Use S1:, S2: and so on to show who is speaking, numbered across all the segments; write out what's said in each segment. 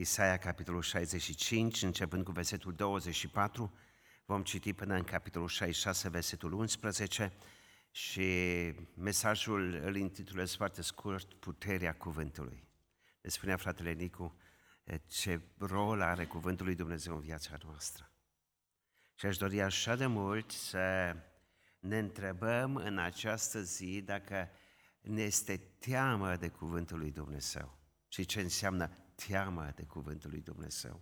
S1: Isaia, capitolul 65, începând cu versetul 24, vom citi până în capitolul 66, versetul 11 și mesajul îl intitulez foarte scurt, Puterea Cuvântului. Ne spunea fratele Nicu ce rol are Cuvântul lui Dumnezeu în viața noastră. Și aș dori așa de mult să ne întrebăm în această zi dacă ne este teamă de Cuvântul lui Dumnezeu și ce înseamnă teamă de Cuvântul lui Dumnezeu.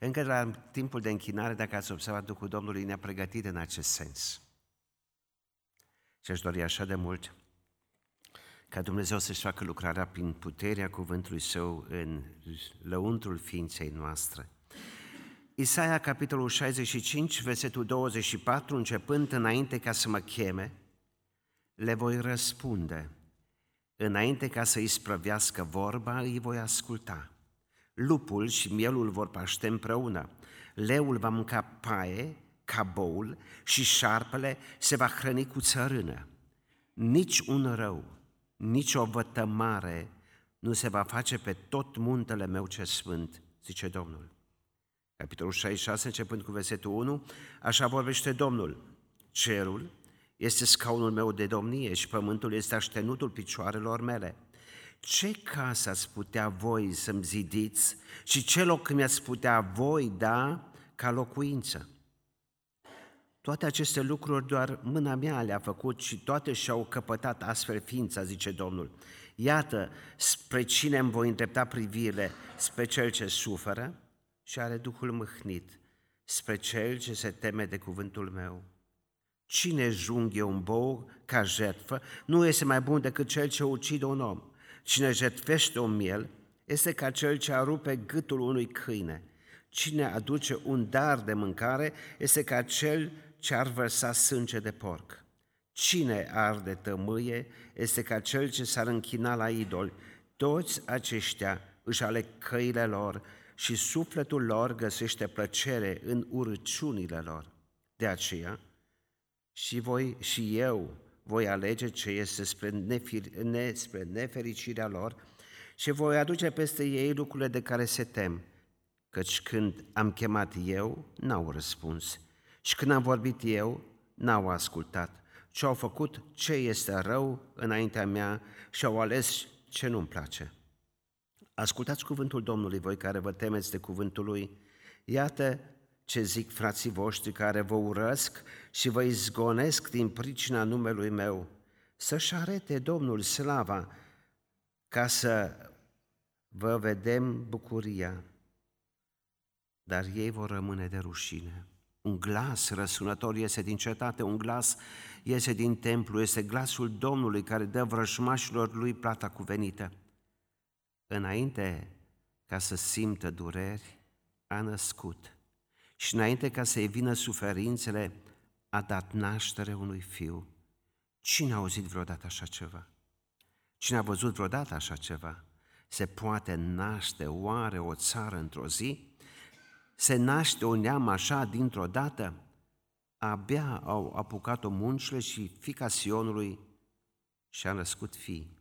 S1: Încă de la timpul de închinare, dacă ați observat, Duhul Domnului ne-a pregătit în acest sens. Și aș dori așa de mult ca Dumnezeu să-și facă lucrarea prin puterea cuvântului Său în lăuntrul ființei noastre. Isaia, capitolul 65, versetul 24, începând înainte ca să mă cheme, le voi răspunde. Înainte ca să îi sprăvească vorba, îi voi asculta. Lupul și mielul vor paște împreună. Leul va mânca paie, caboul și șarpele se va hrăni cu țărână. Nici un rău, nici o vătămare nu se va face pe tot muntele meu ce sfânt, zice Domnul. Capitolul 66, începând cu versetul 1, așa vorbește Domnul. Cerul este scaunul meu de domnie și pământul este aștenutul picioarelor mele. Ce casă ați putea voi să-mi zidiți și ce loc mi-ați putea voi da ca locuință? Toate aceste lucruri doar mâna mea le-a făcut și toate și-au căpătat astfel ființa, zice Domnul. Iată, spre cine îmi voi îndrepta privirile, spre cel ce suferă și are Duhul mâhnit, spre cel ce se teme de cuvântul meu. Cine junghe un bou ca jertfă nu este mai bun decât cel ce ucide un om. Cine jertfește un miel este ca cel ce arupe gâtul unui câine. Cine aduce un dar de mâncare este ca cel ce ar vărsa sânge de porc. Cine arde tămâie este ca cel ce s-ar închina la idol. Toți aceștia își aleg căile lor și sufletul lor găsește plăcere în urăciunile lor. De aceea, și voi și eu voi alege ce este spre, nefir, ne, spre nefericirea lor și voi aduce peste ei lucrurile de care se tem, căci când am chemat eu, n-au răspuns și când am vorbit eu, n-au ascultat, ci au făcut ce este rău înaintea mea și au ales ce nu-mi place. Ascultați cuvântul Domnului, voi care vă temeți de cuvântul Lui. Iată ce zic frații voștri care vă urăsc și vă izgonesc din pricina numelui meu. Să-și arete Domnul slava ca să vă vedem bucuria, dar ei vor rămâne de rușine. Un glas răsunător iese din cetate, un glas iese din templu, este glasul Domnului care dă vrăjmașilor lui plata cuvenită. Înainte ca să simtă dureri, a născut și înainte ca să-i vină suferințele, a dat naștere unui fiu. Cine a auzit vreodată așa ceva? Cine a văzut vreodată așa ceva? Se poate naște oare o țară într-o zi? se naște un neam așa dintr-o dată, abia au apucat-o muncile și fica Sionului și-a născut fii.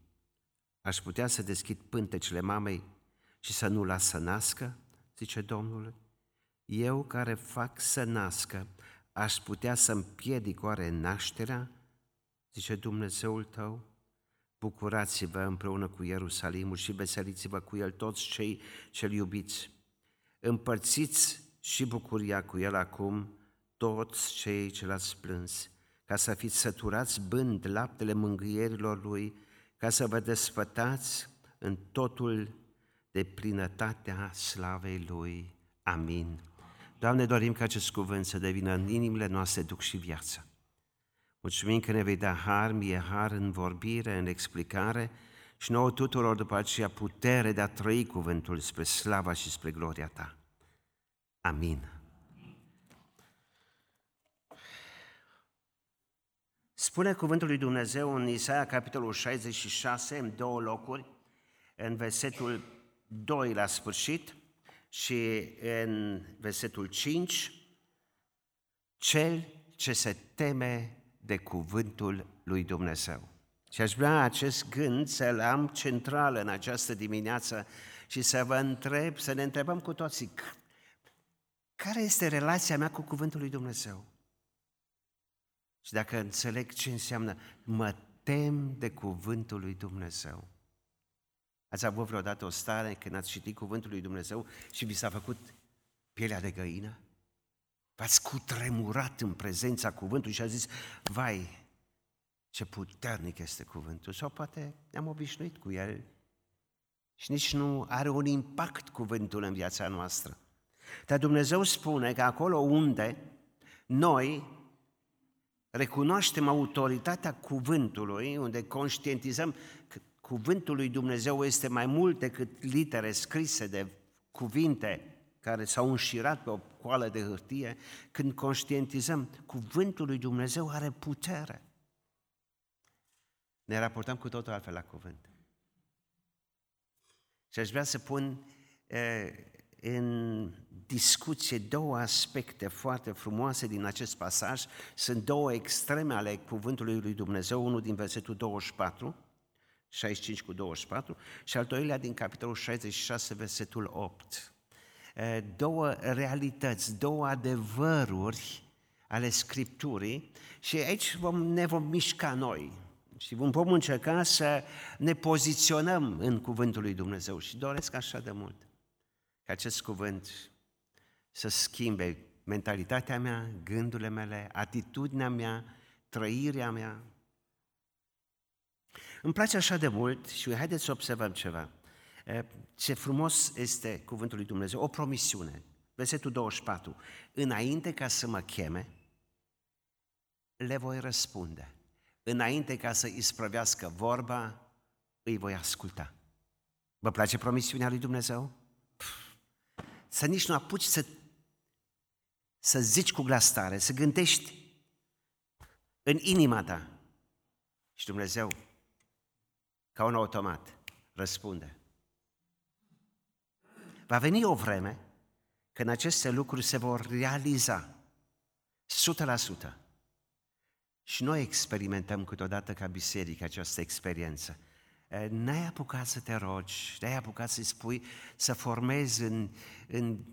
S1: Aș putea să deschid pântecele mamei și să nu las să nască, zice Domnul. Eu care fac să nască, aș putea să împiedic oare nașterea, zice Dumnezeul tău. Bucurați-vă împreună cu Ierusalimul și veseliți-vă cu el toți cei ce-l iubiți împărțiți și bucuria cu El acum toți cei ce l-ați plâns, ca să fiți săturați bând laptele mângâierilor Lui, ca să vă desfătați în totul de plinătatea slavei Lui. Amin. Doamne, dorim ca acest cuvânt să devină în inimile noastre duc și viață. Mulțumim că ne vei da har, mie har în vorbire, în explicare și nouă tuturor după aceea putere de a trăi cuvântul spre slava și spre gloria Ta. Amin. Spune cuvântul lui Dumnezeu în Isaia, capitolul 66, în două locuri, în versetul 2 la sfârșit și în versetul 5, cel ce se teme de cuvântul lui Dumnezeu. Și aș vrea acest gând să-l am central în această dimineață și să vă întreb, să ne întrebăm cu toții, care este relația mea cu Cuvântul lui Dumnezeu? Și dacă înțeleg ce înseamnă, mă tem de Cuvântul lui Dumnezeu. Ați avut vreodată o stare când ați citit Cuvântul lui Dumnezeu și vi s-a făcut pielea de găină? V-ați cutremurat în prezența cuvântului și a zis, vai, ce puternic este cuvântul. Sau poate ne-am obișnuit cu el și nici nu are un impact cuvântul în viața noastră. Dar Dumnezeu spune că acolo unde noi recunoaștem autoritatea cuvântului, unde conștientizăm că cuvântul lui Dumnezeu este mai mult decât litere scrise de cuvinte care s-au înșirat pe o coală de hârtie, când conștientizăm cuvântul lui Dumnezeu are putere. Ne raportăm cu totul altfel la cuvânt. Și aș vrea să pun e, în discuție două aspecte foarte frumoase din acest pasaj. Sunt două extreme ale cuvântului lui Dumnezeu, unul din versetul 24, 65 cu 24, și al doilea din capitolul 66, versetul 8. Două realități, două adevăruri ale Scripturii și aici vom, ne vom mișca noi și vom, vom încerca să ne poziționăm în cuvântul lui Dumnezeu și doresc așa de mult ca acest cuvânt să schimbe mentalitatea mea, gândurile mele, atitudinea mea, trăirea mea. Îmi place așa de mult și haideți să observăm ceva. Ce frumos este cuvântul lui Dumnezeu, o promisiune. Versetul 24. Înainte ca să mă cheme, le voi răspunde. Înainte ca să isprăvească vorba, îi voi asculta. Vă place promisiunea lui Dumnezeu? să nici nu apuci să, să zici cu glas tare, să gândești în inima ta. Și Dumnezeu, ca un automat, răspunde. Va veni o vreme când aceste lucruri se vor realiza 100%. Și noi experimentăm câteodată ca biserică această experiență n-ai apucat să te rogi, n-ai apucat să-i spui, să formezi în, în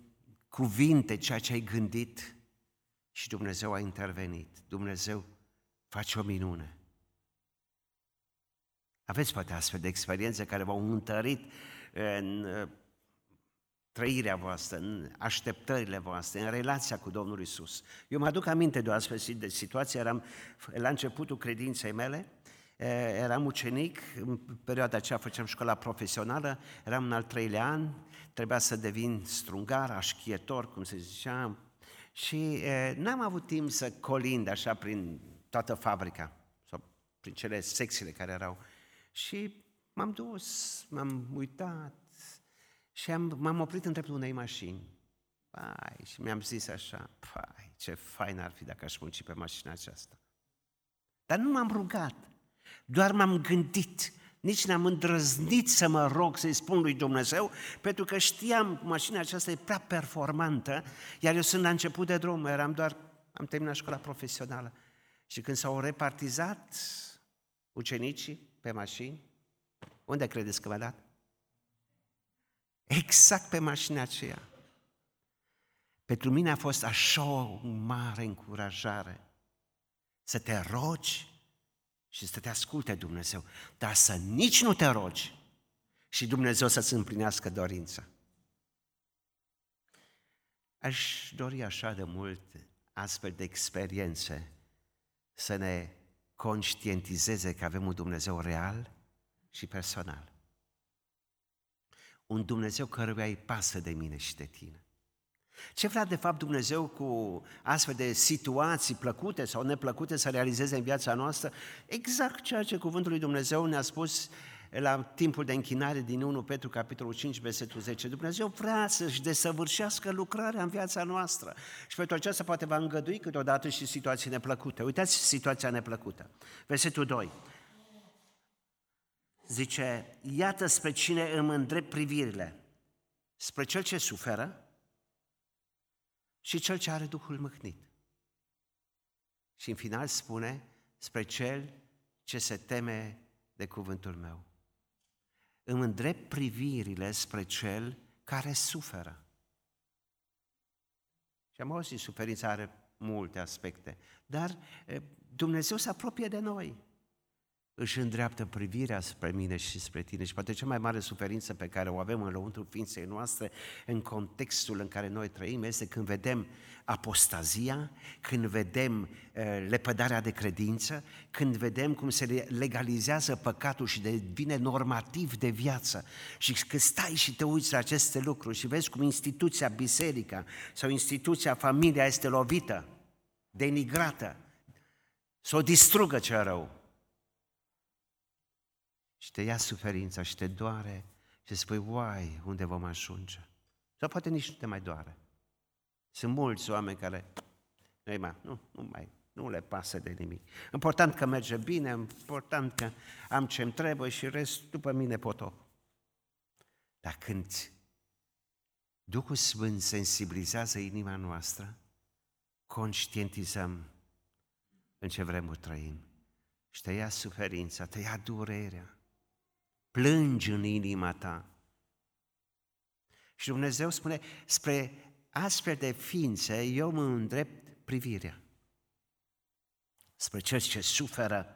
S1: cuvinte ceea ce ai gândit și Dumnezeu a intervenit. Dumnezeu face o minune. Aveți poate astfel de experiențe care v-au întărit în trăirea voastră, în așteptările voastre, în relația cu Domnul Isus. Eu mă aduc aminte de o astfel de situație, eram la începutul credinței mele, eram ucenic, în perioada aceea făceam școala profesională, eram în al treilea an, trebuia să devin strungar, așchietor, cum se zicea, și n-am avut timp să colind așa prin toată fabrica, sau prin cele secțiile care erau. Și m-am dus, m-am uitat și am, m-am oprit în dreptul unei mașini. Pai, și mi-am zis așa, pai, ce fain ar fi dacă aș munci pe mașina aceasta. Dar nu m-am rugat. Doar m-am gândit, nici n-am îndrăznit să mă rog să-i spun lui Dumnezeu, pentru că știam, mașina aceasta e prea performantă, iar eu sunt la început de drum, eram doar, am terminat școala profesională. Și când s-au repartizat ucenicii pe mașini, unde credeți că m-a dat? Exact pe mașina aceea. Pentru mine a fost așa o mare încurajare să te rogi și să te asculte Dumnezeu, dar să nici nu te rogi și Dumnezeu să-ți împlinească dorința. Aș dori așa de mult astfel de experiențe să ne conștientizeze că avem un Dumnezeu real și personal. Un Dumnezeu căruia îi pasă de mine și de tine. Ce vrea de fapt Dumnezeu cu astfel de situații plăcute sau neplăcute să realizeze în viața noastră? Exact ceea ce Cuvântul lui Dumnezeu ne-a spus la timpul de închinare din 1 Petru, capitolul 5, versetul 10. Dumnezeu vrea să-și desăvârșească lucrarea în viața noastră. Și pentru aceasta poate va îngădui câteodată și situații neplăcute. Uitați situația neplăcută. Versetul 2. Zice, iată spre cine îmi îndrept privirile. Spre cel ce suferă, și cel ce are Duhul mâhnit. Și în final spune, spre cel ce se teme de cuvântul meu. Îmi îndrept privirile spre Cel care suferă. Și am auzit, suferința are multe aspecte, dar Dumnezeu se apropie de noi își îndreaptă privirea spre mine și spre tine. Și poate cea mai mare suferință pe care o avem în lăuntru ființei noastre în contextul în care noi trăim este când vedem apostazia, când vedem uh, lepădarea de credință, când vedem cum se legalizează păcatul și devine normativ de viață. Și când stai și te uiți la aceste lucruri și vezi cum instituția biserica sau instituția familia este lovită, denigrată, să o distrugă cel rău și te ia suferința și te doare și spui, uai, unde vom ajunge? Sau poate nici nu te mai doare. Sunt mulți oameni care, nu, mai, nu, nu mai, nu le pasă de nimic. Important că merge bine, important că am ce-mi trebuie și rest după mine potop. Dar când Duhul Sfânt sensibilizează inima noastră, conștientizăm în ce vremuri trăim și te ia suferința, te ia durerea, plângi în inima ta. Și Dumnezeu spune, spre astfel de ființe eu mă îndrept privirea. Spre cel ce suferă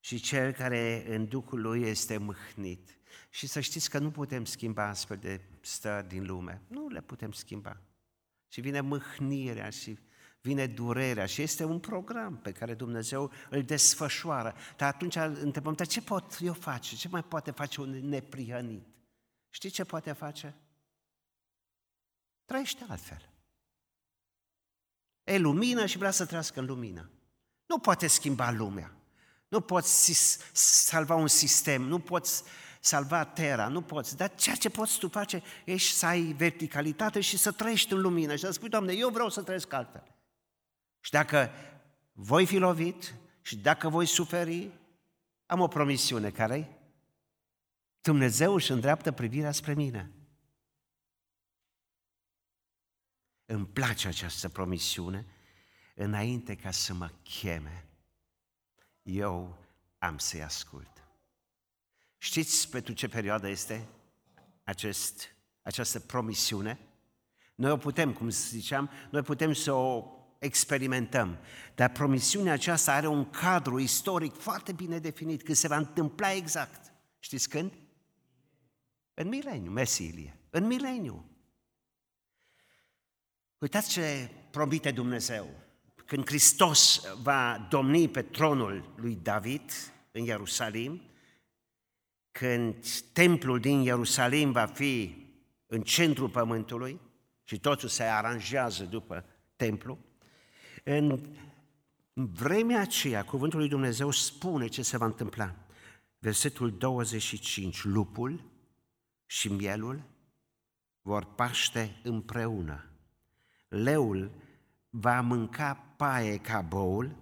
S1: și cel care în Duhul lui este mâhnit. Și să știți că nu putem schimba astfel de stări din lume. Nu le putem schimba. Și vine mâhnirea și vine durerea și este un program pe care Dumnezeu îl desfășoară. Dar atunci întrebăm, dar ce pot eu face? Ce mai poate face un neprihănit? Știi ce poate face? Trăiește altfel. E lumină și vrea să trăiască în lumină. Nu poate schimba lumea. Nu poți salva un sistem, nu poți salva terra, nu poți. Dar ceea ce poți tu face e să ai verticalitate și să trăiești în lumină și să spui, Doamne, eu vreau să trăiesc altfel. Și dacă voi fi lovit și dacă voi suferi, am o promisiune care Dumnezeu își îndreaptă privirea spre mine. Îmi place această promisiune înainte ca să mă cheme. Eu am să-i ascult. Știți pentru ce perioadă este acest, această promisiune? Noi o putem, cum ziceam, noi putem să o experimentăm. Dar promisiunea aceasta are un cadru istoric foarte bine definit, când se va întâmpla exact. Știți când? În mileniu, Mesilie, în mileniu. Uitați ce promite Dumnezeu. Când Hristos va domni pe tronul lui David în Ierusalim, când templul din Ierusalim va fi în centrul pământului și totul se aranjează după templu, în vremea aceea, cuvântul lui Dumnezeu spune ce se va întâmpla. Versetul 25, lupul și mielul vor paște împreună. Leul va mânca paie ca boul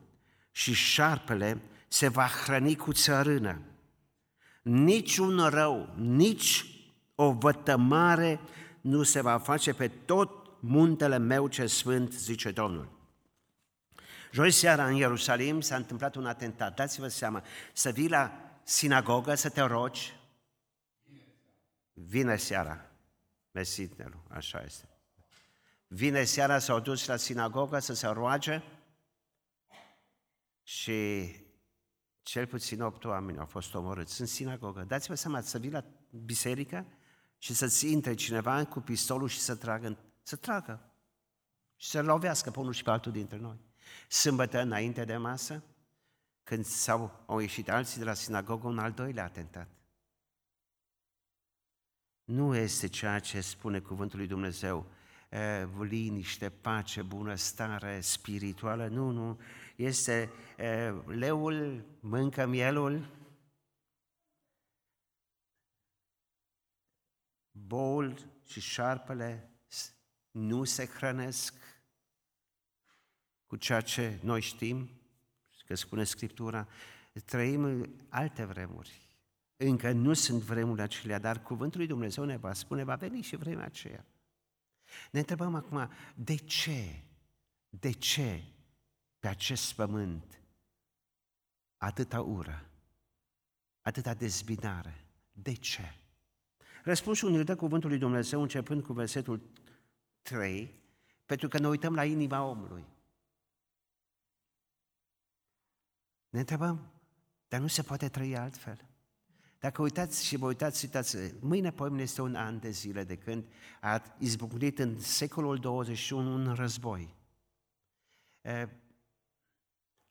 S1: și șarpele se va hrăni cu țărână. Nici un rău, nici o vătămare nu se va face pe tot muntele meu ce sfânt, zice Domnul. Joi seara în Ierusalim s-a întâmplat un atentat. Dați-vă seama, să vii la sinagogă să te rogi, vine seara, mesitnelu, așa este. Vine seara, s-au dus la sinagogă să se roage și cel puțin opt oameni au fost omorâți în sinagogă. Dați-vă seama, să vii la biserică și să-ți intre cineva cu pistolul și să tragă, să tragă și să lovească pe unul și pe altul dintre noi. Sâmbătă, înainte de masă, când s-au, au ieșit alții de la sinagogă, un al doilea atentat. Nu este ceea ce spune cuvântul lui Dumnezeu, liniște, pace, bunăstare spirituală, nu, nu. Este leul mâncă mielul, boul și șarpele nu se hrănesc, cu ceea ce noi știm, că spune Scriptura, trăim în alte vremuri. Încă nu sunt vremurile acelea, dar cuvântul lui Dumnezeu ne va spune, va veni și vremea aceea. Ne întrebăm acum, de ce? De ce pe acest pământ atâta ură, atâta dezbinare, De ce? Răspunsul ne dă cuvântul lui Dumnezeu începând cu versetul 3, pentru că ne uităm la inima omului. Ne întrebăm, dar nu se poate trăi altfel. Dacă uitați și vă uitați, uitați, mâine poimne este un an de zile de când a izbucnit în secolul 21 un război.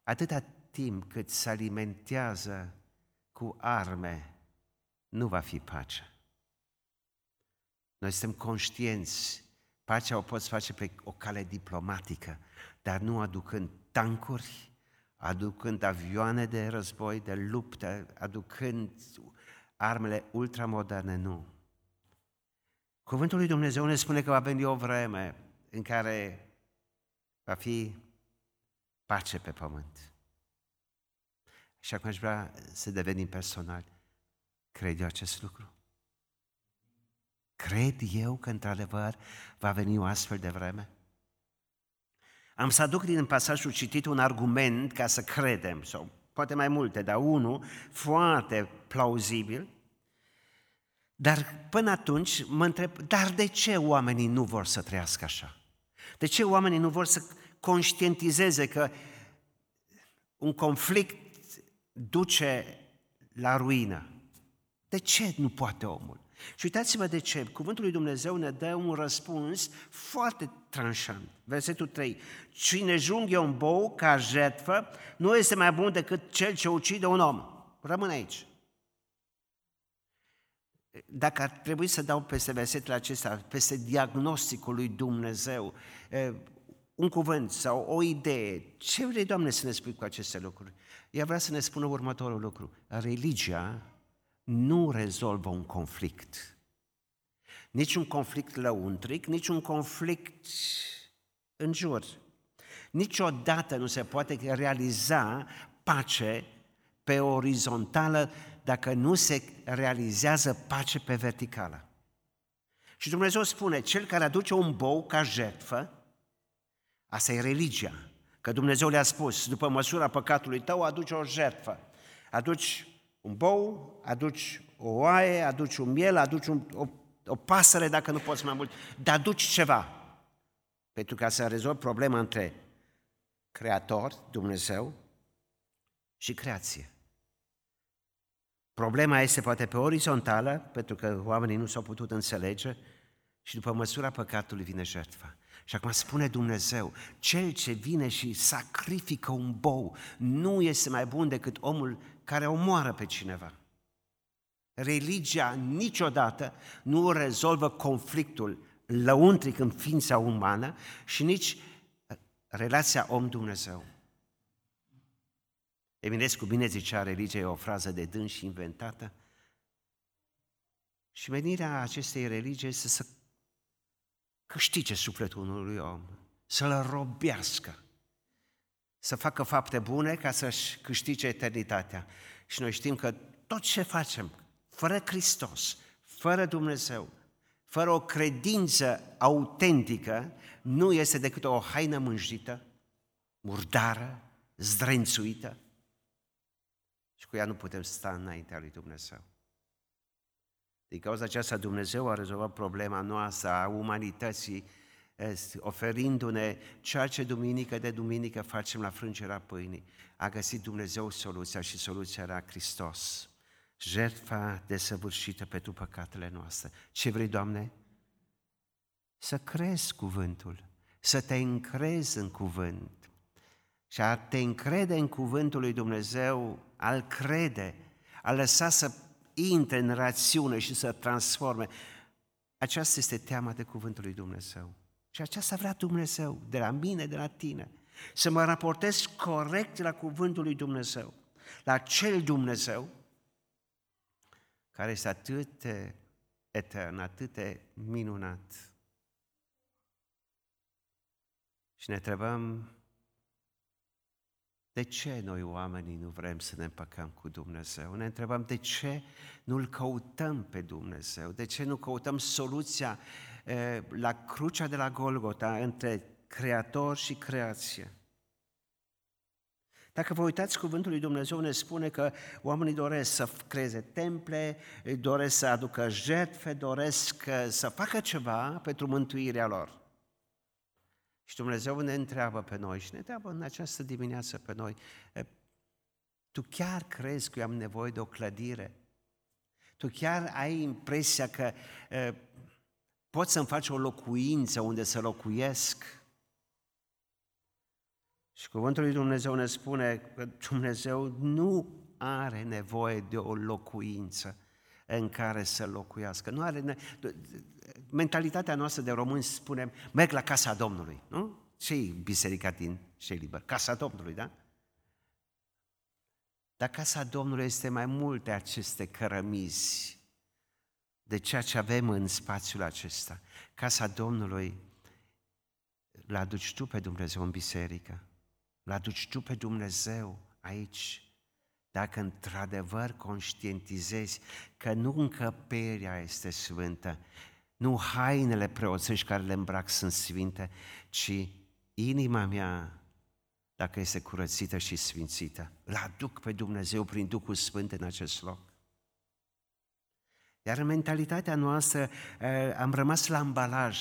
S1: Atâta timp cât se alimentează cu arme, nu va fi pace. Noi suntem conștienți, pacea o poți face pe o cale diplomatică, dar nu aducând tancuri, aducând avioane de război, de luptă, aducând armele ultramoderne, nu. Cuvântul lui Dumnezeu ne spune că va veni o vreme în care va fi pace pe pământ. Și acum aș vrea să devenim personali. Cred eu acest lucru? Cred eu că într-adevăr va veni o astfel de vreme? Am să aduc din pasajul citit un argument ca să credem, sau poate mai multe, dar unul foarte plauzibil. Dar până atunci mă întreb, dar de ce oamenii nu vor să trăiască așa? De ce oamenii nu vor să conștientizeze că un conflict duce la ruină? De ce nu poate omul? Și uitați-vă de ce. Cuvântul lui Dumnezeu ne dă un răspuns foarte tranșant. Versetul 3. Cine junghe un bou ca jertfă nu este mai bun decât cel ce ucide un om. Rămâne aici. Dacă ar trebui să dau peste versetul acesta, peste diagnosticul lui Dumnezeu, un cuvânt sau o idee, ce vrei, Doamne, să ne spui cu aceste lucruri? Ea vrea să ne spună următorul lucru. Religia nu rezolvă un conflict. Nici un conflict lăuntric, nici un conflict în jur. Niciodată nu se poate realiza pace pe orizontală dacă nu se realizează pace pe verticală. Și Dumnezeu spune, cel care aduce un bou ca jertfă, asta e religia. Că Dumnezeu le-a spus, după măsura păcatului tău, aduce o jertfă. Aduci un bou, aduci o oaie, aduci un miel, aduci un, o, o pasăre dacă nu poți mai mult, dar aduci ceva. Pentru ca să rezolvi problema între Creator, Dumnezeu, și creație. Problema este poate pe orizontală, pentru că oamenii nu s-au putut înțelege și după măsura păcatului vine jertfa. Și acum spune Dumnezeu, cel ce vine și sacrifică un bou nu este mai bun decât omul care omoară pe cineva. Religia niciodată nu rezolvă conflictul lăuntric în ființa umană și nici relația om-Dumnezeu. Eminescu bine zicea, religia e o frază de dâns și inventată. Și menirea acestei religii este să câștige sufletul unui om, să-l robească, să facă fapte bune ca să-și câștige eternitatea. Și noi știm că tot ce facem, fără Hristos, fără Dumnezeu, fără o credință autentică, nu este decât o haină mânjită, murdară, zdrențuită și cu ea nu putem sta înaintea lui Dumnezeu. Din cauza aceasta Dumnezeu a rezolvat problema noastră a umanității oferindu-ne ceea ce duminică de duminică facem la frângerea pâinii. A găsit Dumnezeu soluția și soluția era Hristos. Jertfa desăvârșită pentru păcatele noastre. Ce vrei, Doamne? Să crezi cuvântul, să te încrezi în cuvânt. Și a te încrede în cuvântul lui Dumnezeu, al crede, a lăsa să intre în rațiune și să transforme. Aceasta este teama de cuvântul lui Dumnezeu. Și aceasta vrea Dumnezeu, de la mine, de la tine. Să mă raportez corect la cuvântul lui Dumnezeu, la cel Dumnezeu care este atât de etern, atât de minunat. Și ne întrebăm, de ce noi oamenii nu vrem să ne împăcăm cu Dumnezeu? Ne întrebăm de ce nu-L căutăm pe Dumnezeu? De ce nu căutăm soluția la crucea de la Golgota între Creator și creație? Dacă vă uitați, cuvântul lui Dumnezeu ne spune că oamenii doresc să creeze temple, doresc să aducă jertfe, doresc să facă ceva pentru mântuirea lor. Și Dumnezeu ne întreabă pe noi și ne întreabă în această dimineață pe noi, tu chiar crezi că eu am nevoie de o clădire? Tu chiar ai impresia că uh, poți să-mi faci o locuință unde să locuiesc? Și cuvântul lui Dumnezeu ne spune că Dumnezeu nu are nevoie de o locuință în care să locuiască. Nu are ne- Mentalitatea noastră de români spune, merg la casa Domnului, nu? ce biserica din ce liber? Casa Domnului, da? Dar casa Domnului este mai mult de aceste cărămizi, de ceea ce avem în spațiul acesta. Casa Domnului l aduci tu pe Dumnezeu în biserică, l aduci tu pe Dumnezeu aici, dacă într-adevăr conștientizezi că nu încăperea este sfântă, nu hainele preoțești care le îmbrac sunt sfinte, ci inima mea dacă este curățită și sfințită. Îl aduc pe Dumnezeu prin Duhul Sfânt în acest loc. Iar în mentalitatea noastră eh, am rămas la ambalaj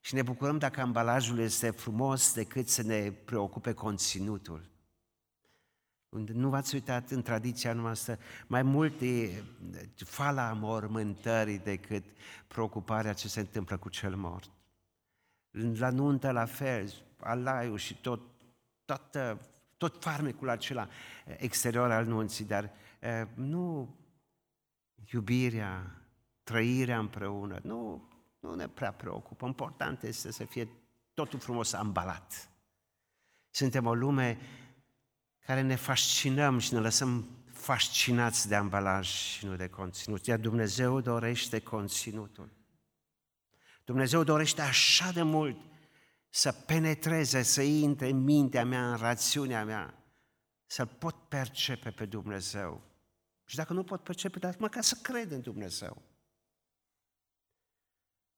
S1: și ne bucurăm dacă ambalajul este frumos decât să ne preocupe conținutul. Nu v-ați uitat în tradiția noastră mai mult de fala mormântării decât preocuparea ce se întâmplă cu cel mort. La nuntă la fel, alaiul și tot toată, tot farmecul acela exterior al nunții, dar nu iubirea, trăirea împreună, nu, nu ne prea preocupă. Important este să fie totul frumos ambalat. Suntem o lume care ne fascinăm și ne lăsăm fascinați de ambalaj și nu de conținut. Iar Dumnezeu dorește conținutul. Dumnezeu dorește așa de mult să penetreze, să intre în mintea mea, în rațiunea mea, să pot percepe pe Dumnezeu. Și dacă nu pot percepe, dar măcar să cred în Dumnezeu.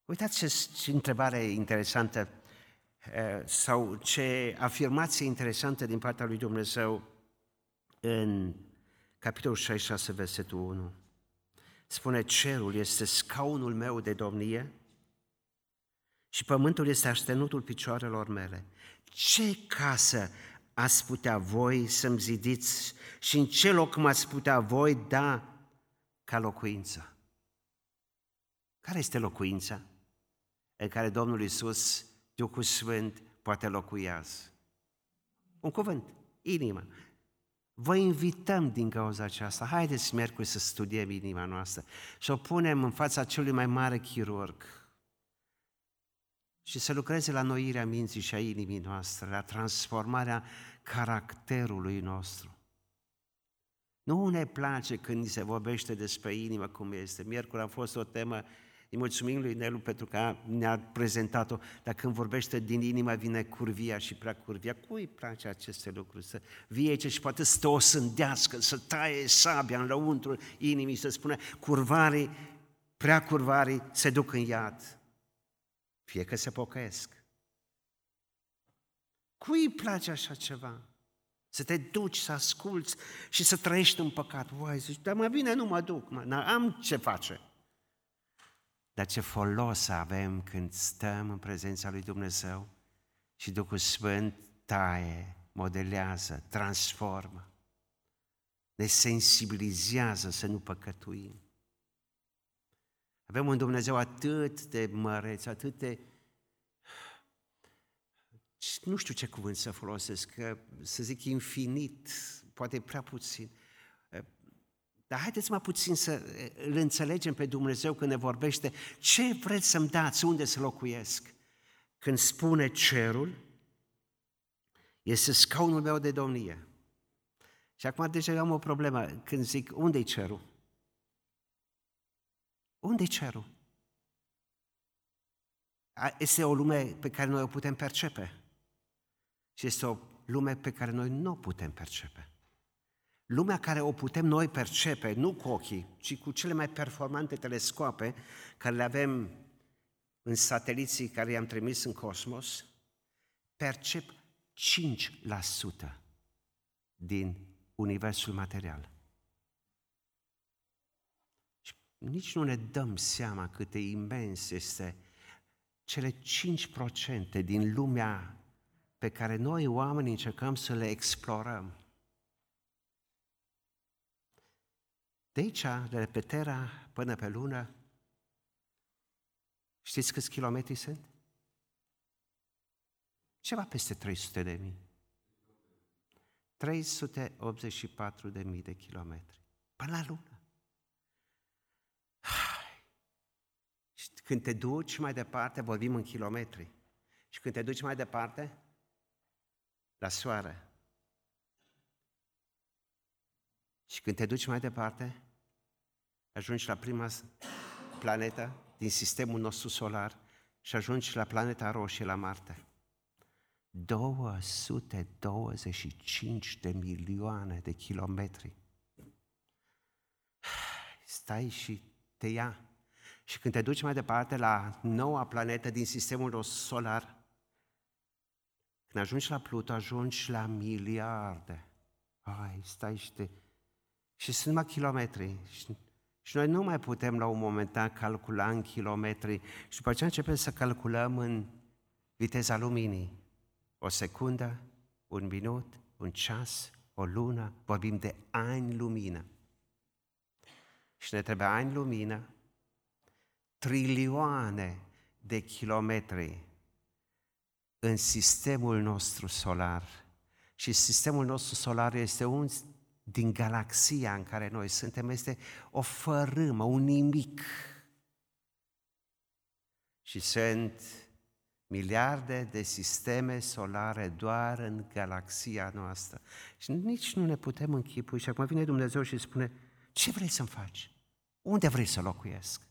S1: Uitați ce, ce întrebare interesantă sau ce afirmație interesantă din partea lui Dumnezeu în capitolul 66, versetul 1. Spune, cerul este scaunul meu de domnie și pământul este aștenutul picioarelor mele. Ce casă ați putea voi să-mi zidiți și în ce loc m-ați putea voi da ca locuință? Care este locuința în care Domnul Iisus, Duhul Sfânt, poate locuiază? Un cuvânt, inima. Vă invităm din cauza aceasta, haideți miercuri să studiem inima noastră și o punem în fața celui mai mare chirurg, și să lucreze la noirea minții și a inimii noastre, la transformarea caracterului nostru. Nu ne place când ni se vorbește despre inimă cum este. Miercuri a fost o temă, îi mulțumim lui Nelu pentru că ne-a prezentat-o, dar când vorbește din inimă vine curvia și prea curvia. Cui îi place aceste lucruri? Să vie ce și poate să te osândească, să taie sabia în lăuntrul inimii, să spune curvarii, prea curvarii se duc în iad fie că se pocăiesc. Cui îi place așa ceva? Să te duci, să asculți și să trăiești în păcat. Voi zici, dar mai bine nu mă duc, mă, am ce face. Dar ce folos avem când stăm în prezența lui Dumnezeu și Duhul Sfânt taie, modelează, transformă, ne sensibilizează să nu păcătuim. Avem un Dumnezeu atât de măreț, atât de... Nu știu ce cuvânt să folosesc, să zic infinit, poate prea puțin. Dar haideți mai puțin să îl înțelegem pe Dumnezeu când ne vorbește ce vreți să-mi dați, unde să locuiesc. Când spune cerul, este scaunul meu de domnie. Și acum deja am o problemă când zic unde-i cerul? Unde e cerul? Este o lume pe care noi o putem percepe. Și este o lume pe care noi nu o putem percepe. Lumea care o putem noi percepe, nu cu ochii, ci cu cele mai performante telescoape care le avem în sateliții care i-am trimis în cosmos, percep 5%. din universul material. Și nici nu ne dăm seama cât de imens este cele 5% din lumea pe care noi oamenii încercăm să le explorăm. De aici, de pe Terra până pe lună, știți câți kilometri sunt? Ceva peste 300 de mii. 384 de mii de kilometri. Până la lună. Și când te duci mai departe, vorbim în kilometri. Și când te duci mai departe, la soare. Și când te duci mai departe, ajungi la prima planetă din sistemul nostru solar și ajungi la planeta roșie, la Marte. 225 de milioane de kilometri. Stai și te ia. Și când te duci mai departe la noua planetă din sistemul nostru solar, când ajungi la Pluto, ajungi la miliarde. Ai, stai și te... Și sunt numai kilometri. Și, și noi nu mai putem la un moment dat calcula în kilometri. Și după aceea începem să calculăm în viteza luminii. O secundă, un minut, un ceas, o lună, vorbim de ani lumină. Și ne trebuie ani lumină, trilioane de kilometri în sistemul nostru solar. Și sistemul nostru solar este un din galaxia în care noi suntem, este o fărâmă, un nimic. Și sunt miliarde de sisteme solare doar în galaxia noastră. Și nici nu ne putem închipui. Și acum vine Dumnezeu și spune, ce vrei să-mi faci? Unde vrei să locuiesc?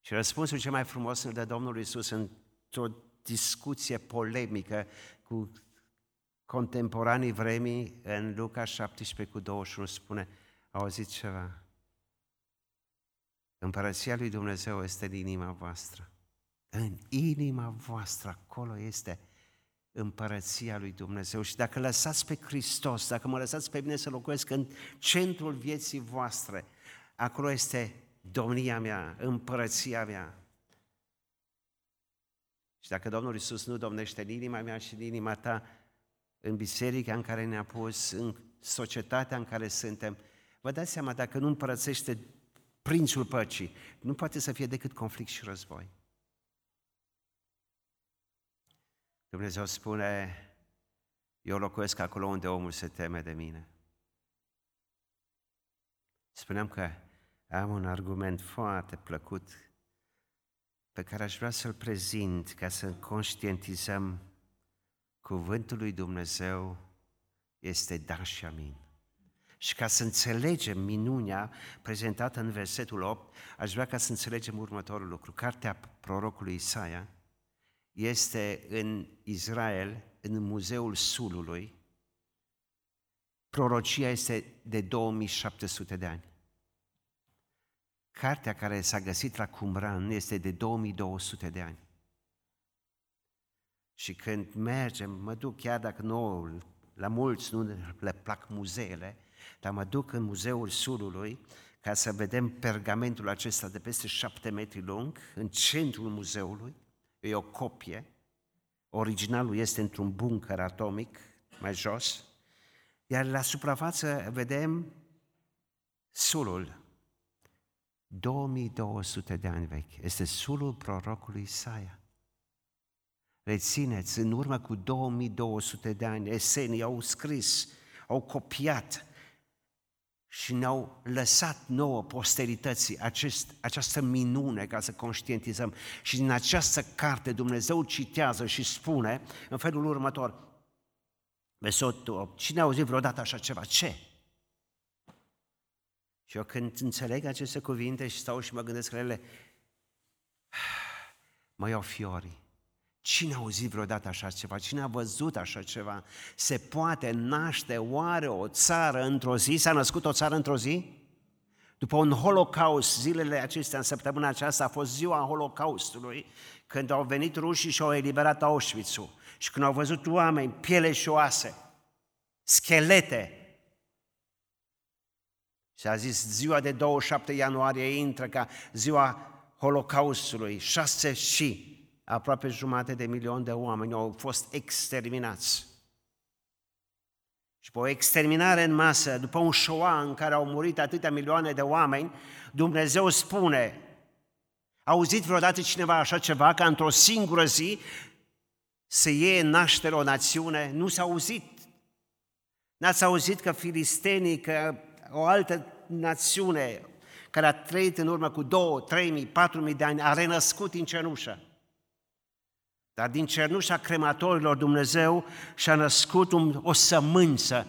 S1: Și răspunsul cel mai frumos îl dă Domnul Iisus într-o discuție polemică cu contemporanii vremii în Luca 17 cu 21 spune, auzit ceva? Împărăția lui Dumnezeu este în inima voastră. În inima voastră, acolo este împărăția lui Dumnezeu. Și dacă lăsați pe Hristos, dacă mă lăsați pe mine să locuiesc în centrul vieții voastre, acolo este domnia mea, împărăția mea. Și dacă Domnul Isus nu domnește în inima mea și în inima ta, în biserica în care ne-a pus, în societatea în care suntem, vă dați seama, dacă nu împărățește prințul păcii, nu poate să fie decât conflict și război. Dumnezeu spune, eu locuiesc acolo unde omul se teme de mine. Spuneam că am un argument foarte plăcut pe care aș vrea să-l prezint ca să conștientizăm cuvântul lui Dumnezeu este da și amin. Și ca să înțelegem minunea prezentată în versetul 8, aș vrea ca să înțelegem următorul lucru. Cartea prorocului Isaia este în Israel, în Muzeul Sulului. Prorocia este de 2700 de ani. Cartea care s-a găsit la Qumran este de 2200 de ani. Și când mergem, mă duc chiar dacă nu, la mulți nu le plac muzeele, dar mă duc în Muzeul Sulului ca să vedem pergamentul acesta de peste șapte metri lung, în centrul muzeului, e o copie, originalul este într-un bunker atomic mai jos, iar la suprafață vedem sulul, 2200 de ani vechi, este sulul prorocului Isaia. Rețineți, în urmă cu 2200 de ani, esenii au scris, au copiat și ne-au lăsat nouă posterității acest, această minune ca să conștientizăm. Și din această carte Dumnezeu citează și spune în felul următor, versetul cine a auzit vreodată așa ceva? Ce? Și eu când înțeleg aceste cuvinte și stau și mă gândesc la ele, mă iau fiorii. Cine a auzit vreodată așa ceva? Cine a văzut așa ceva? Se poate naște oare o țară într-o zi? S-a născut o țară într-o zi? După un holocaust, zilele acestea, în săptămâna aceasta, a fost ziua holocaustului, când au venit rușii și au eliberat Auschwitz-ul. Și când au văzut oameni, piele și oase, schelete. Și a zis, ziua de 27 ianuarie intră ca ziua Holocaustului, șase și aproape jumate de milion de oameni au fost exterminați. Și pe o exterminare în masă, după un Shoah în care au murit atâtea milioane de oameni, Dumnezeu spune, a auzit vreodată cineva așa ceva, ca într-o singură zi să iei naștere o națiune? Nu s-a auzit. N-ați auzit că filistenii, că o altă națiune care a trăit în urmă cu 2, 3 mii, 4 mii de ani, a renăscut în cenușă. Dar din cernușa crematorilor Dumnezeu și-a născut un, o sămânță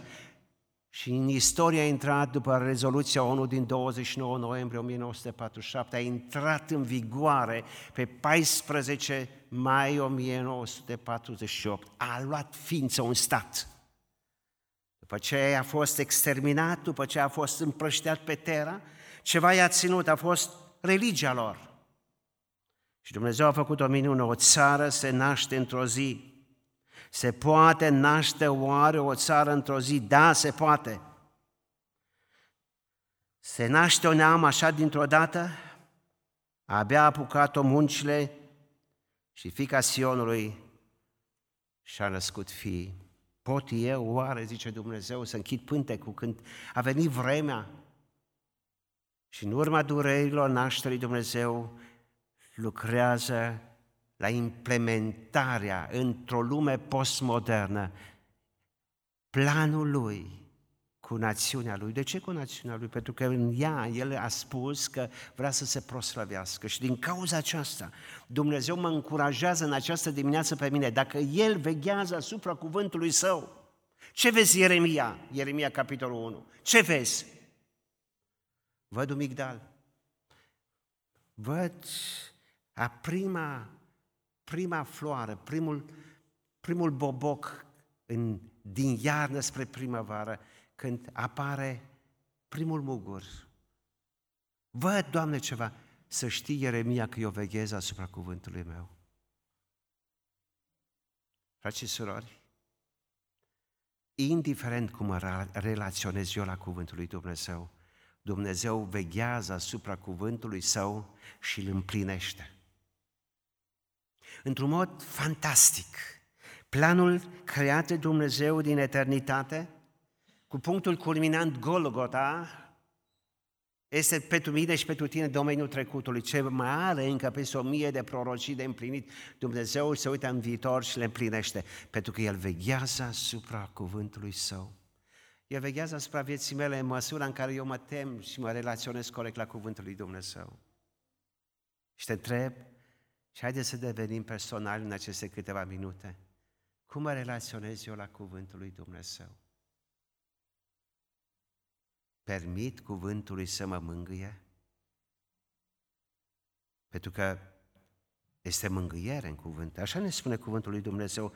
S1: și în istoria a intrat după rezoluția ONU din 29 noiembrie 1947, a intrat în vigoare pe 14 mai 1948. A luat ființă un stat. După ce a fost exterminat, după ce a fost împrășteat pe terra, ceva i-a ținut, a fost religia lor. Și Dumnezeu a făcut o minune, o țară se naște într-o zi. Se poate naște oare o țară într-o zi? Da, se poate. Se naște o neam așa dintr-o dată? Abia a apucat-o muncile și fica Sionului și-a născut fii. Pot eu, oare, zice Dumnezeu, să închid pântecul când a venit vremea? Și în urma durerilor nașterii Dumnezeu lucrează la implementarea într-o lume postmodernă planul lui cu națiunea lui. De ce cu națiunea lui? Pentru că în ea el a spus că vrea să se proslăvească și din cauza aceasta Dumnezeu mă încurajează în această dimineață pe mine. Dacă el veghează asupra cuvântului său, ce vezi Ieremia? Ieremia capitolul 1. Ce vezi? Văd un migdal. Văd a prima, prima floare, primul, primul boboc în, din iarnă spre primăvară, când apare primul mugur. Văd, Doamne, ceva, să știi, Ieremia, că eu veghez asupra cuvântului meu. Frați și surori, indiferent cum mă relaționez eu la cuvântul lui Dumnezeu, Dumnezeu veghează asupra cuvântului său și îl împlinește într-un mod fantastic. Planul creat de Dumnezeu din eternitate, cu punctul culminant Golgota, este pentru mine și pentru tine domeniul trecutului. Ce mai are încă peste o mie de prorocii de împlinit, Dumnezeu se uită în viitor și le împlinește, pentru că El veghează asupra cuvântului Său. El veghează asupra vieții mele în măsura în care eu mă tem și mă relaționez corect la cuvântul lui Dumnezeu. Și te întreb, și haideți să devenim personali în aceste câteva minute. Cum mă relaționez eu la Cuvântul lui Dumnezeu? Permit Cuvântului să mă mângâie? Pentru că este mângâiere în cuvânt. Așa ne spune Cuvântul lui Dumnezeu.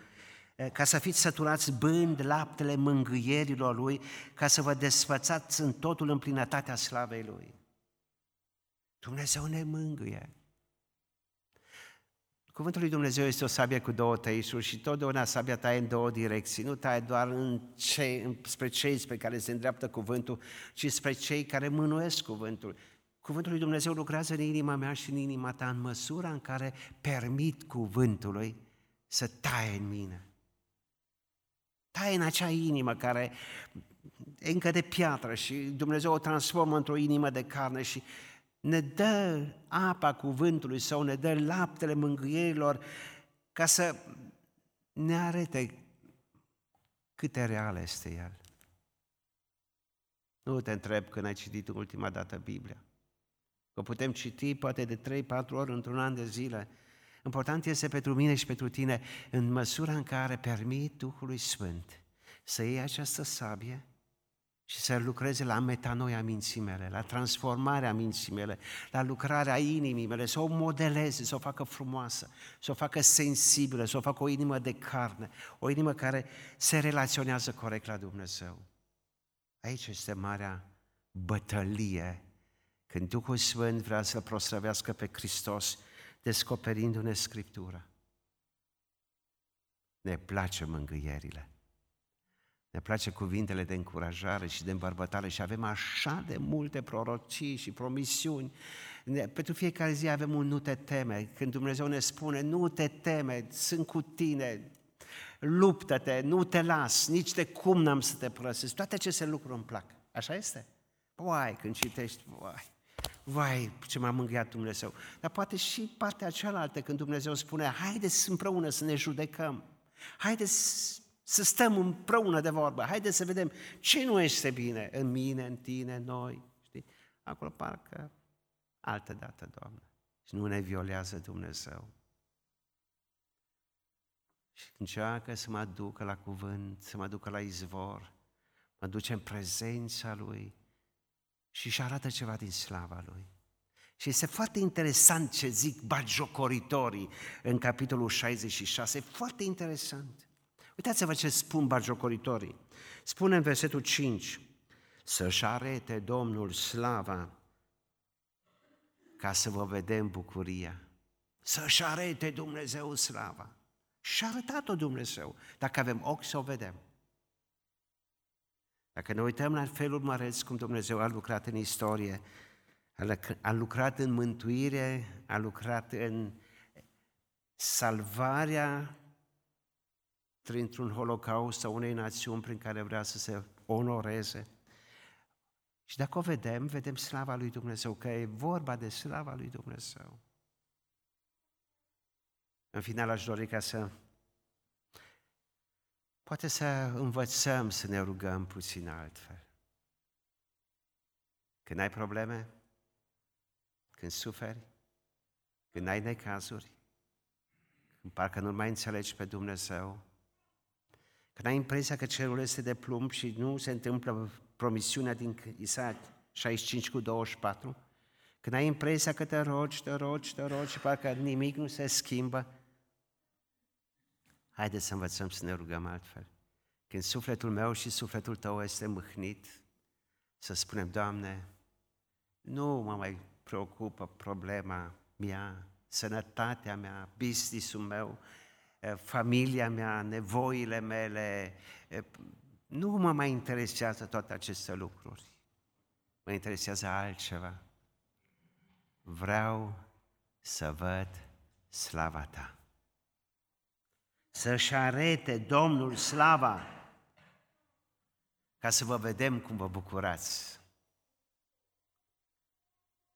S1: Ca să fiți săturați bând laptele mângâierilor Lui, ca să vă desfățați în totul în plinătatea slavei Lui. Dumnezeu ne mângâie. Cuvântul lui Dumnezeu este o sabie cu două tăișuri și totdeauna sabia taie în două direcții. Nu taie doar în cei, spre cei spre care se îndreaptă cuvântul, ci spre cei care mânuiesc cuvântul. Cuvântul lui Dumnezeu lucrează în inima mea și în inima ta în măsura în care permit cuvântului să taie în mine. Taie în acea inimă care e încă de piatră și Dumnezeu o transformă într-o inimă de carne și ne dă apa cuvântului sau ne dă laptele mângâierilor ca să ne arete cât de real este El. Nu te întreb când ai citit ultima dată Biblia. Că putem citi poate de 3-4 ori într-un an de zile. Important este pentru mine și pentru tine, în măsura în care permit Duhului Sfânt să iei această sabie și să lucreze la metanoia minții mele, la transformarea minții mele, la lucrarea inimii mele, să o modeleze, să o facă frumoasă, să o facă sensibilă, să o facă o inimă de carne, o inimă care se relaționează corect la Dumnezeu. Aici este marea bătălie când Duhul Sfânt vrea să proslăvească pe Hristos, descoperindu-ne Scriptura. Ne place mângâierile. Ne place cuvintele de încurajare și de îmbărbătare și avem așa de multe prorocii și promisiuni. Pentru fiecare zi avem un nu te teme. Când Dumnezeu ne spune nu te teme, sunt cu tine, luptă-te, nu te las, nici de cum n-am să te părăsesc. Toate aceste lucruri îmi plac. Așa este? Vai, când citești, vai, vai, ce m-a mângâiat Dumnezeu. Dar poate și partea cealaltă, când Dumnezeu spune, haideți împreună să ne judecăm, haideți să stăm împreună de vorbă, haideți să vedem ce nu este bine în mine, în tine, în noi. Știi? Acolo parcă altă dată, Doamne. Și nu ne violează Dumnezeu. Și încearcă să mă aducă la cuvânt, să mă ducă la izvor, mă duce în prezența Lui și își arată ceva din slava Lui. Și este foarte interesant ce zic bagiocoritorii în capitolul 66, foarte interesant. Uitați-vă ce spun bagiocoritorii. Spune în versetul 5, să-și arete Domnul slava ca să vă vedem bucuria. Să-și arete Dumnezeu slava. Și a arătat-o Dumnezeu. Dacă avem ochi să o vedem. Dacă ne uităm la felul măreț cum Dumnezeu a lucrat în istorie, a lucrat în mântuire, a lucrat în salvarea printr-un holocaust a unei națiuni prin care vrea să se onoreze. Și dacă o vedem, vedem slava lui Dumnezeu, că e vorba de slava lui Dumnezeu. În final aș dori ca să poate să învățăm să ne rugăm puțin altfel. Când ai probleme, când suferi, când ai necazuri, când parcă nu mai înțelegi pe Dumnezeu, când ai impresia că cerul este de plumb și nu se întâmplă promisiunea din Isaac 65 cu 24, când ai impresia că te rogi, te rogi, te rogi și parcă nimic nu se schimbă, haideți să învățăm să ne rugăm altfel. Când sufletul meu și sufletul tău este mâhnit, să spunem, Doamne, nu mă mai preocupă problema mea, sănătatea mea, business-ul meu, familia mea, nevoile mele. Nu mă mai interesează toate aceste lucruri. Mă interesează altceva. Vreau să văd slava ta. Să-și arete Domnul slava ca să vă vedem cum vă bucurați.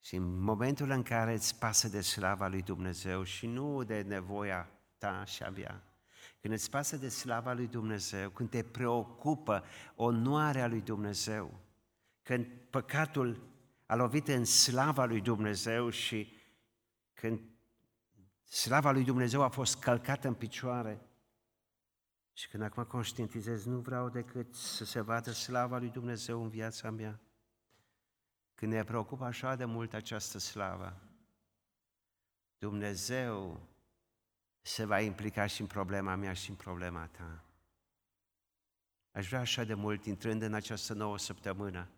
S1: Și în momentul în care îți pasă de slava lui Dumnezeu și nu de nevoia ta și a mea. Când îți pasă de slava lui Dumnezeu, când te preocupă onoarea lui Dumnezeu, când păcatul a lovit în slava lui Dumnezeu și când slava lui Dumnezeu a fost călcată în picioare, și când acum conștientizez, nu vreau decât să se vadă slava lui Dumnezeu în viața mea. Când ne preocupă așa de mult această slavă, Dumnezeu se va implica și în problema mea și în problema ta. Aș vrea așa de mult, intrând în această nouă săptămână,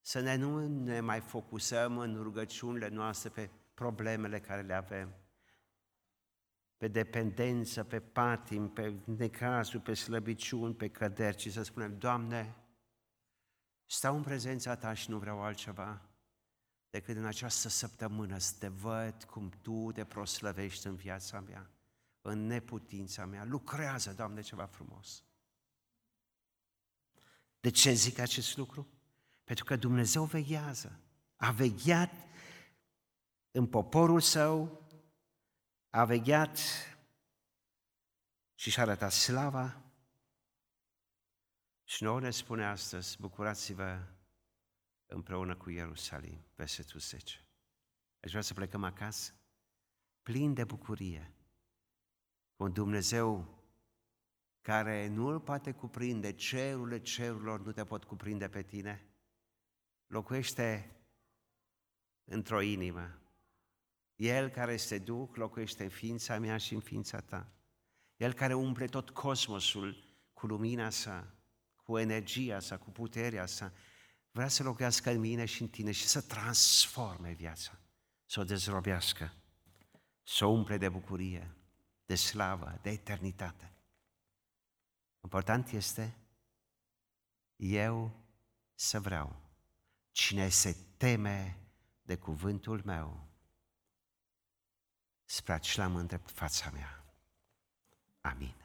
S1: să ne nu ne mai focusăm în rugăciunile noastre pe problemele care le avem, pe dependență, pe patim, pe necazul, pe slăbiciuni, pe căderi, ci să spunem, Doamne, stau în prezența Ta și nu vreau altceva decât în această săptămână să te văd cum Tu te proslăvești în viața mea, în neputința mea. Lucrează, Doamne, ceva frumos. De ce zic acest lucru? Pentru că Dumnezeu veghează. A vegheat în poporul său, a vegheat și și-a arătat slava și nouă ne spune astăzi, bucurați-vă împreună cu Ierusalim, versetul 10. Aș vrea să plecăm acasă, plin de bucurie, cu un Dumnezeu care nu îl poate cuprinde, cerurile cerurilor nu te pot cuprinde pe tine, locuiește într-o inimă. El care este Duh locuiește în ființa mea și în ființa ta. El care umple tot cosmosul cu lumina sa, cu energia sa, cu puterea sa, vrea să locuiască în mine și în tine și să transforme viața, să o dezrobească, să o umple de bucurie, de slavă, de eternitate. Important este eu să vreau. Cine se teme de cuvântul meu, spre acela mă fața mea. Amin.